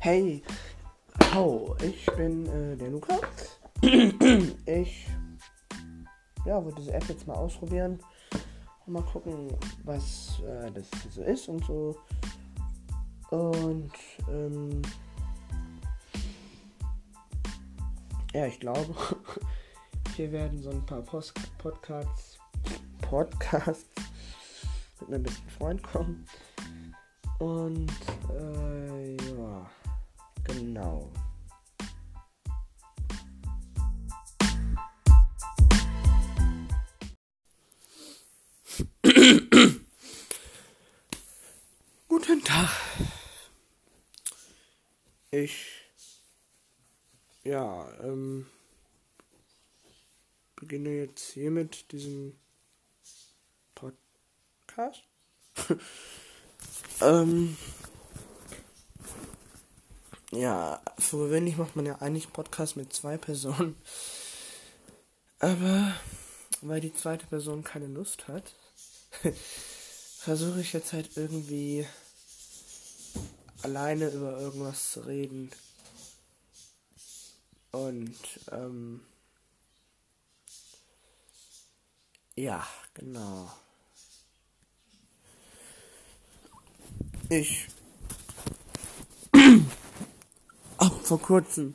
Hey, hau, ich bin äh, der Luca. ich ja, wollte diese App jetzt mal ausprobieren und mal gucken, was äh, das so ist und so. Und ähm, ja, ich glaube, hier werden so ein paar Post Podcasts, Podcasts mit meinem besten Freund kommen. Und äh, ja, genau. Guten Tag. Ich ja, ähm, beginne jetzt hiermit diesen Podcast. ähm, ja, für gewöhnlich macht man ja eigentlich Podcast mit zwei Personen. Aber weil die zweite Person keine Lust hat, versuche ich jetzt halt irgendwie alleine über irgendwas zu reden. Und ähm, ja, genau. Ich ab vor kurzem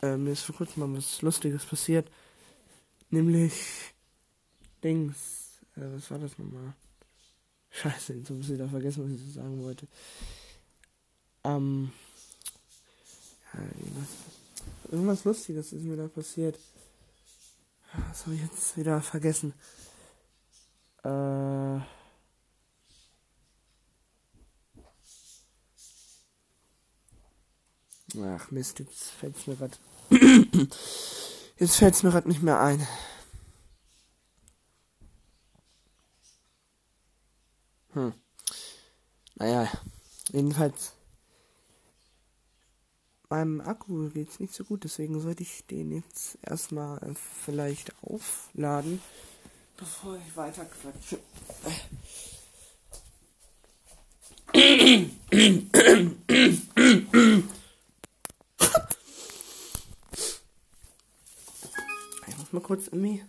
äh, mir ist vor kurzem mal was Lustiges passiert, nämlich Dings. Äh, was war das nochmal? Scheiße, jetzt habe ich wieder vergessen, was ich sagen wollte. Ähm, ja, irgendwas, irgendwas Lustiges ist mir da passiert. Was habe ich jetzt wieder vergessen? Äh. Ach Mist, jetzt fällt's mir grad. jetzt fällt's mir grad nicht mehr ein. Hm. Naja, jedenfalls. Meinem Akku geht's nicht so gut, deswegen sollte ich den jetzt erstmal vielleicht aufladen, bevor ich weiter quatsche. mal kurz irgendwie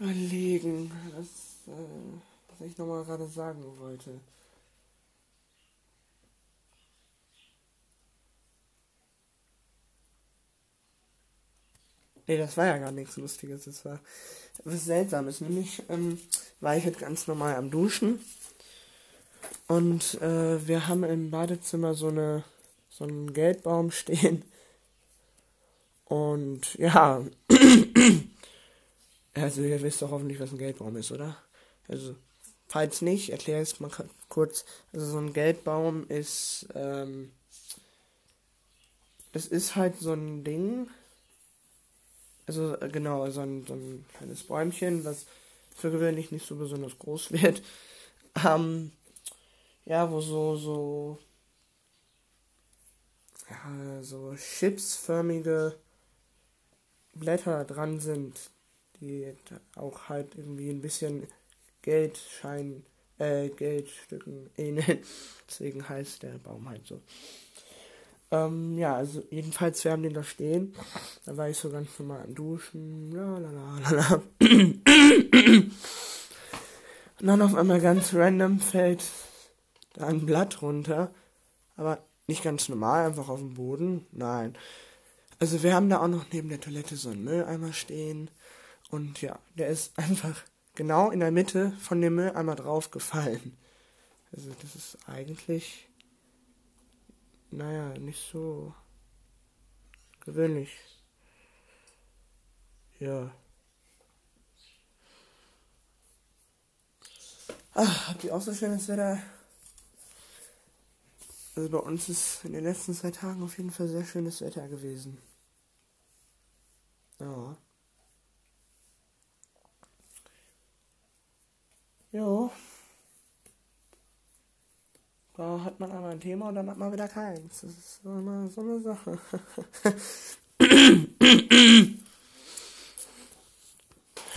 überlegen, was, äh, was ich nochmal gerade sagen wollte. Nee, das war ja gar nichts Lustiges. Das war was Seltsames. Nämlich ähm, war ich halt ganz normal am Duschen. Und äh, wir haben im Badezimmer so eine so einen Geldbaum stehen. Und ja, also ihr wisst doch hoffentlich, was ein Geldbaum ist, oder? Also, falls nicht, erkläre ich es mal kurz. Also so ein Geldbaum ist, ähm, das ist halt so ein Ding, also äh, genau, so ein, so ein kleines Bäumchen, was für gewöhnlich nicht so besonders groß wird. Ähm, ja, wo so, so, ja, so chipsförmige Blätter dran sind, die auch halt irgendwie ein bisschen Geldschein, äh, Geldstücken ähneln. Deswegen heißt der Baum halt so. Ähm, ja, also jedenfalls, wir haben den da stehen. Da war ich so ganz normal am Duschen. La, la, la, la, la. Und dann auf einmal ganz random fällt da ein Blatt runter. Aber nicht ganz normal, einfach auf dem Boden. Nein. Also wir haben da auch noch neben der Toilette so einen Mülleimer stehen. Und ja, der ist einfach genau in der Mitte von dem Mülleimer draufgefallen. Also das ist eigentlich, naja, nicht so gewöhnlich. Ja. Ach, habt ihr auch so schönes Wetter? Also bei uns ist in den letzten zwei Tagen auf jeden Fall sehr schönes Wetter gewesen. Ja. Jo. Da hat man einmal ein Thema und dann hat man wieder keins. Das ist immer so eine Sache.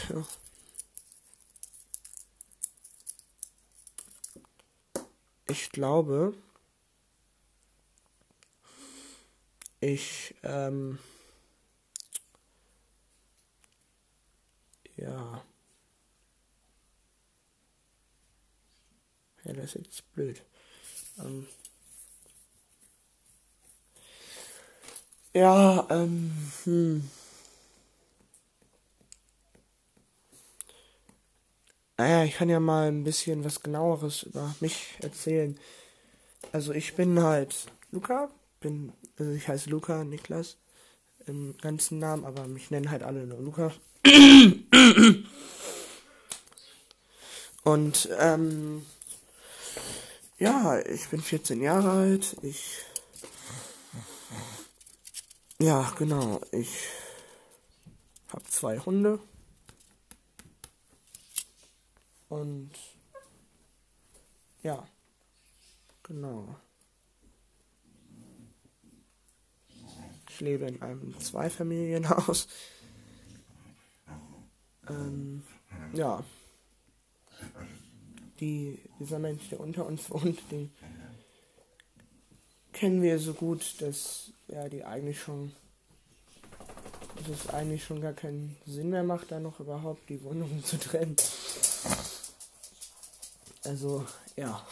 ja. Ich glaube, ich ähm, ja. Ja, das ist jetzt blöd. Ähm, ja, ähm, hm. Naja, ich kann ja mal ein bisschen was genaueres über mich erzählen. Also ich bin halt Luca, bin, also ich heiße Luca, Niklas, im ganzen Namen, aber mich nennen halt alle nur Luca. Und ähm, ja, ich bin 14 Jahre alt. Ich ja, genau. Ich habe zwei Hunde. Und ja, genau. Ich lebe in einem Zweifamilienhaus. Ähm, ja. Die, dieser Mensch, der unter uns wohnt, den kennen wir so gut, dass ja die eigentlich schon dass es eigentlich schon gar keinen Sinn mehr macht, da noch überhaupt die Wohnungen zu trennen. Also, ja.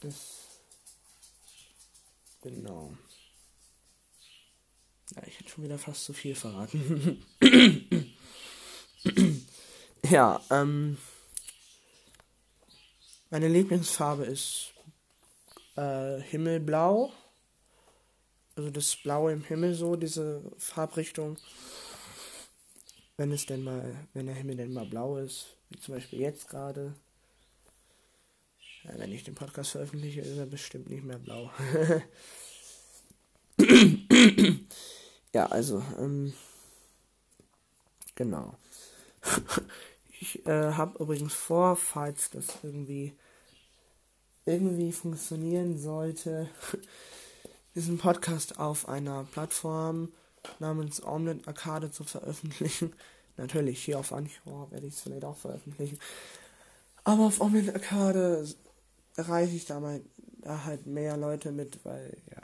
Das. Genau. Ja, ich hätte schon wieder fast zu viel verraten. ja, ähm. Meine Lieblingsfarbe ist äh, Himmelblau. Also das Blaue im Himmel so, diese Farbrichtung. Wenn es denn mal, wenn der Himmel denn mal blau ist, wie zum Beispiel jetzt gerade. Wenn ich den Podcast veröffentliche, ist er bestimmt nicht mehr blau. ja, also, ähm, genau. ich äh, habe übrigens vor, falls das irgendwie irgendwie funktionieren sollte, diesen Podcast auf einer Plattform namens Omelette Arcade zu veröffentlichen. Natürlich, hier auf Anchor werde ich es vielleicht auch veröffentlichen. Aber auf Omelette Arcade erreiche ich da, mal, da halt mehr Leute mit, weil, ja.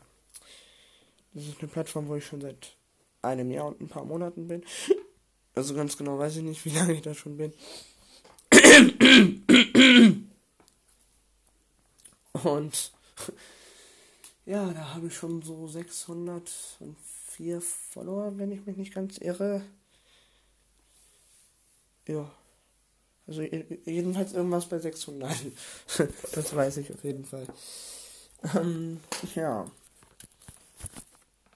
Das ist eine Plattform, wo ich schon seit einem Jahr und ein paar Monaten bin. Also ganz genau weiß ich nicht, wie lange ich da schon bin. Und ja, da habe ich schon so 604 Follower, wenn ich mich nicht ganz irre. Ja. Also jedenfalls irgendwas bei 600. das weiß ich auf jeden Fall. Ähm, ja.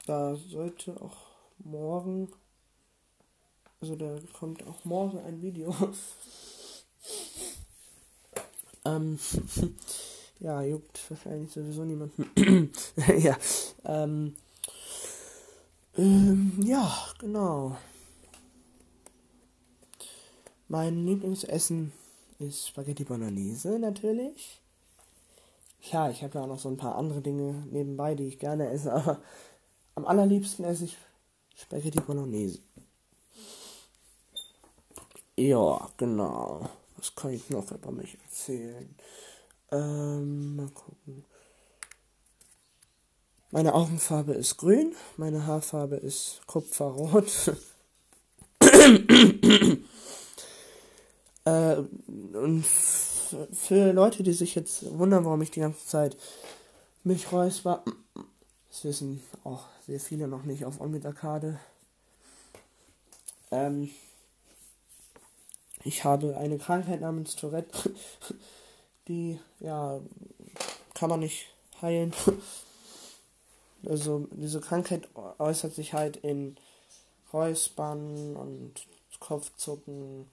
Da sollte auch morgen, also da kommt auch morgen ein Video. ähm, ja, juckt wahrscheinlich sowieso niemanden. ja, ähm, ähm, ja, genau. Mein Lieblingsessen ist Spaghetti Bolognese natürlich. Ja, ich habe ja auch noch so ein paar andere Dinge nebenbei, die ich gerne esse, aber am allerliebsten esse ich Spaghetti Bolognese. Ja, genau. Was kann ich noch über mich erzählen? Ähm, mal gucken. Meine Augenfarbe ist grün, meine Haarfarbe ist kupferrot. äh, und für Leute, die sich jetzt wundern, warum ich die ganze Zeit mich räusper, das wissen auch sehr viele noch nicht auf Onmit Arcade. Ähm, ich habe eine Krankheit namens Tourette die, ja, kann man nicht heilen. Also diese Krankheit äußert sich halt in Räuspern und Kopfzucken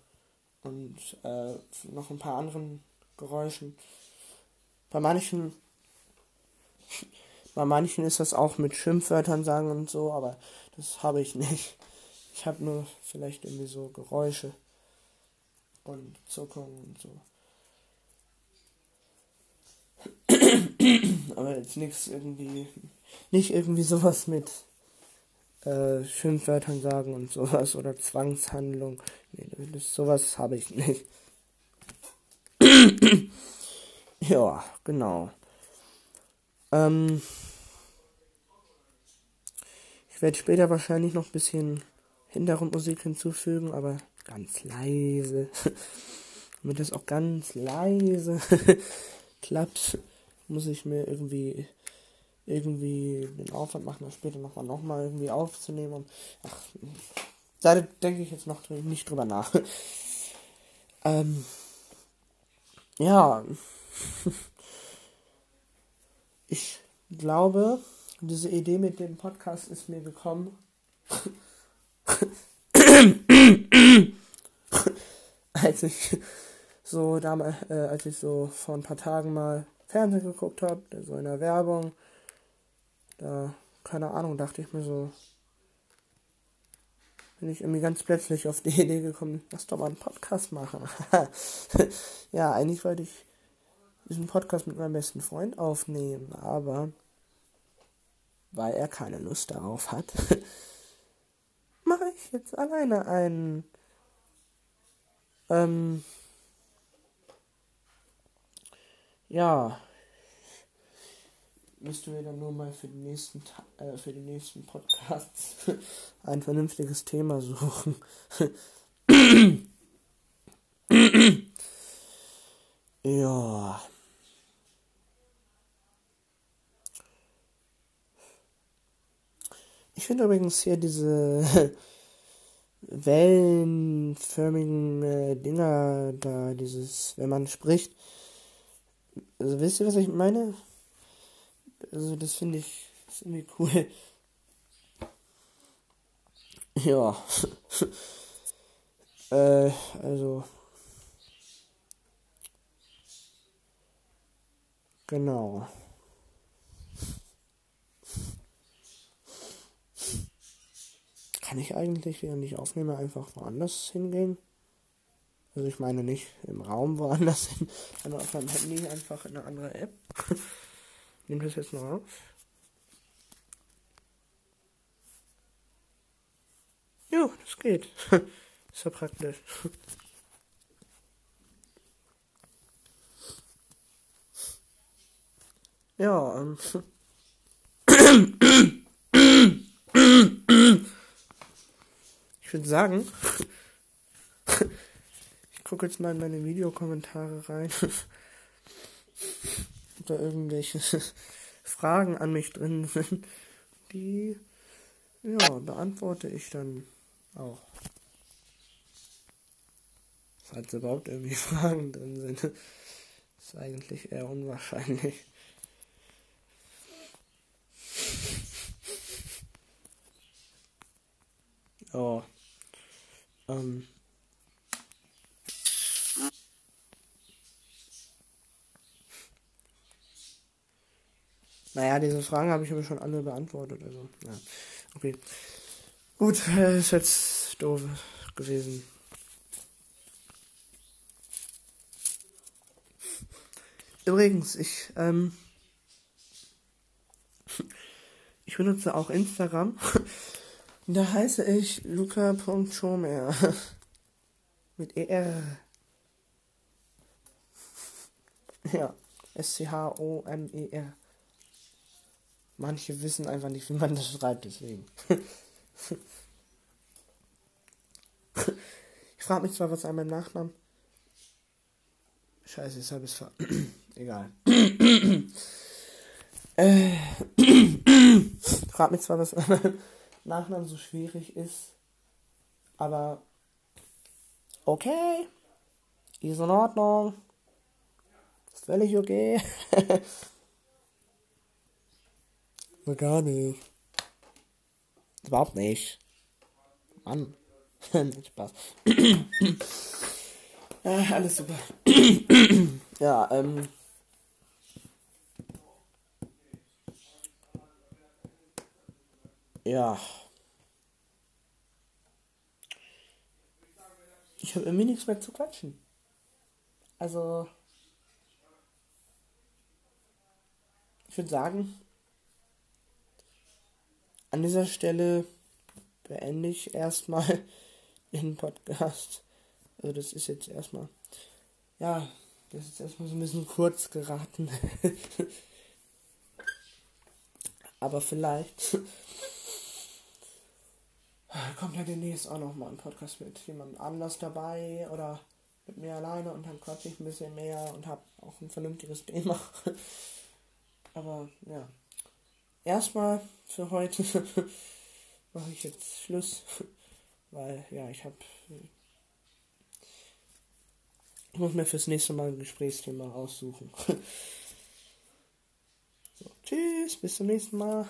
und äh, noch ein paar anderen Geräuschen. Bei manchen, bei manchen ist das auch mit Schimpfwörtern sagen und so, aber das habe ich nicht. Ich habe nur vielleicht irgendwie so Geräusche und Zuckungen und so. Aber jetzt nichts irgendwie. Nicht irgendwie sowas mit äh, Schimpfwörtern sagen und sowas oder Zwangshandlung. Nee, das, sowas habe ich nicht. ja, genau. Ähm, Ich werde später wahrscheinlich noch ein bisschen Hintergrundmusik hinzufügen, aber ganz leise. Damit das auch ganz leise klappt, muss ich mir irgendwie irgendwie den Aufwand machen, das später nochmal noch mal irgendwie aufzunehmen. Und, ach, da denke ich jetzt noch nicht drüber nach. ähm, ja, ich glaube, diese Idee mit dem Podcast ist mir gekommen. als ich so damals, äh, als ich so vor ein paar Tagen mal Fernsehen geguckt habe, so in der Werbung, da, keine Ahnung, dachte ich mir so, bin ich irgendwie ganz plötzlich auf die Idee gekommen, lass doch mal einen Podcast machen. ja, eigentlich wollte ich diesen Podcast mit meinem besten Freund aufnehmen, aber weil er keine Lust darauf hat, mache ich jetzt alleine einen. Ähm, ja, müssten wir dann nur mal für den nächsten äh, für die nächsten Podcasts ein vernünftiges Thema suchen. ja. Ich finde übrigens hier diese wellenförmigen äh, Dinger da, dieses, wenn man spricht. Also wisst ihr, was ich meine? Also das finde ich ziemlich cool. Ja. äh, also. Genau. Kann ich eigentlich, während ich aufnehme, einfach woanders hingehen? Also ich meine nicht im Raum woanders hin, sondern auf meinem Handy einfach in eine andere App. Nehmen das jetzt noch auf. Jo, das geht. ist ja praktisch. Ja, ähm. Ich würde sagen, ich gucke jetzt mal in meine Videokommentare rein da irgendwelche Fragen an mich drin sind, die ja, beantworte ich dann auch. Falls überhaupt irgendwie Fragen drin sind, ist eigentlich eher unwahrscheinlich. Ja. Ähm. Naja, diese Fragen habe ich aber schon alle beantwortet. Also, ja. Okay. Gut, äh, ist jetzt doof gewesen. Übrigens, ich, ähm, ich benutze auch Instagram. Da heiße ich luca.schomer. Mit ER. Ja, S-C-H-O-M-E-R. Manche wissen einfach nicht, wie man das schreibt, deswegen. ich frage mich zwar, was an meinem Nachnamen. Scheiße, jetzt habe ich es ver. Egal. äh, frag mich zwar, was an meinem Nachnamen so schwierig ist, aber okay. Ist in Ordnung. Ist völlig okay. So gar nicht. Überhaupt nicht. Mann. Spaß. ja, alles super. ja, ähm. Ja. Ich habe irgendwie nichts mehr zu quatschen. Also. Ich würde sagen, an dieser Stelle beende ich erstmal den Podcast. Also das ist jetzt erstmal, ja, das ist erstmal so ein bisschen kurz geraten. Aber vielleicht kommt ja demnächst auch noch mal ein Podcast mit jemand anders dabei oder mit mir alleine und dann quatsche ich ein bisschen mehr und habe auch ein vernünftiges Thema. Aber ja, erstmal für heute mache ich jetzt Schluss, weil ja, ich habe ich muss mir fürs nächste Mal ein Gesprächsthema aussuchen. so, tschüss, bis zum nächsten Mal.